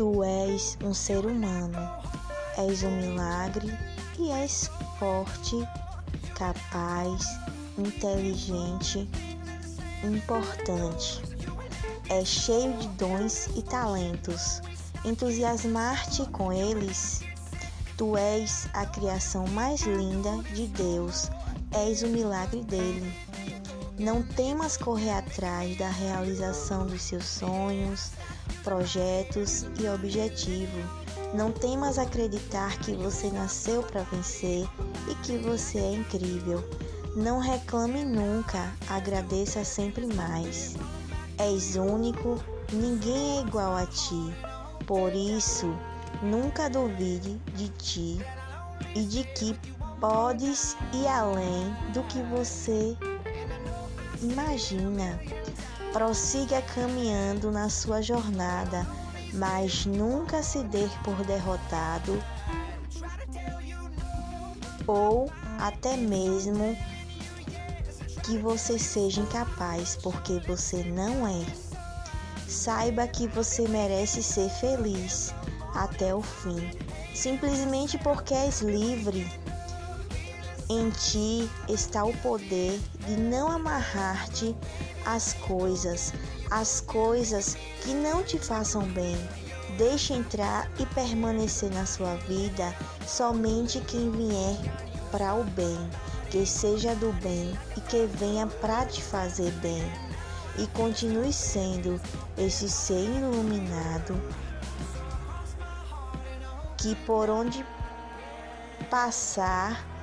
Tu és um ser humano, és um milagre e és forte, capaz, inteligente, importante. És cheio de dons e talentos. Entusiasmar-te com eles. Tu és a criação mais linda de Deus, és o milagre dele. Não temas correr atrás da realização dos seus sonhos, projetos e objetivos. Não temas acreditar que você nasceu para vencer e que você é incrível. Não reclame nunca, agradeça sempre mais. És único, ninguém é igual a ti. Por isso, nunca duvide de ti e de que podes ir além do que você Imagina, prossiga caminhando na sua jornada, mas nunca se dê por derrotado ou até mesmo que você seja incapaz, porque você não é. Saiba que você merece ser feliz até o fim, simplesmente porque és livre. Em ti está o poder de não amarrar-te às coisas, às coisas que não te façam bem. Deixe entrar e permanecer na sua vida somente quem vier para o bem, que seja do bem e que venha para te fazer bem. E continue sendo esse ser iluminado que por onde passar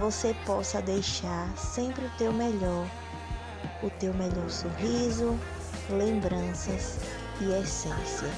você possa deixar sempre o teu melhor, o teu melhor sorriso, lembranças e essência.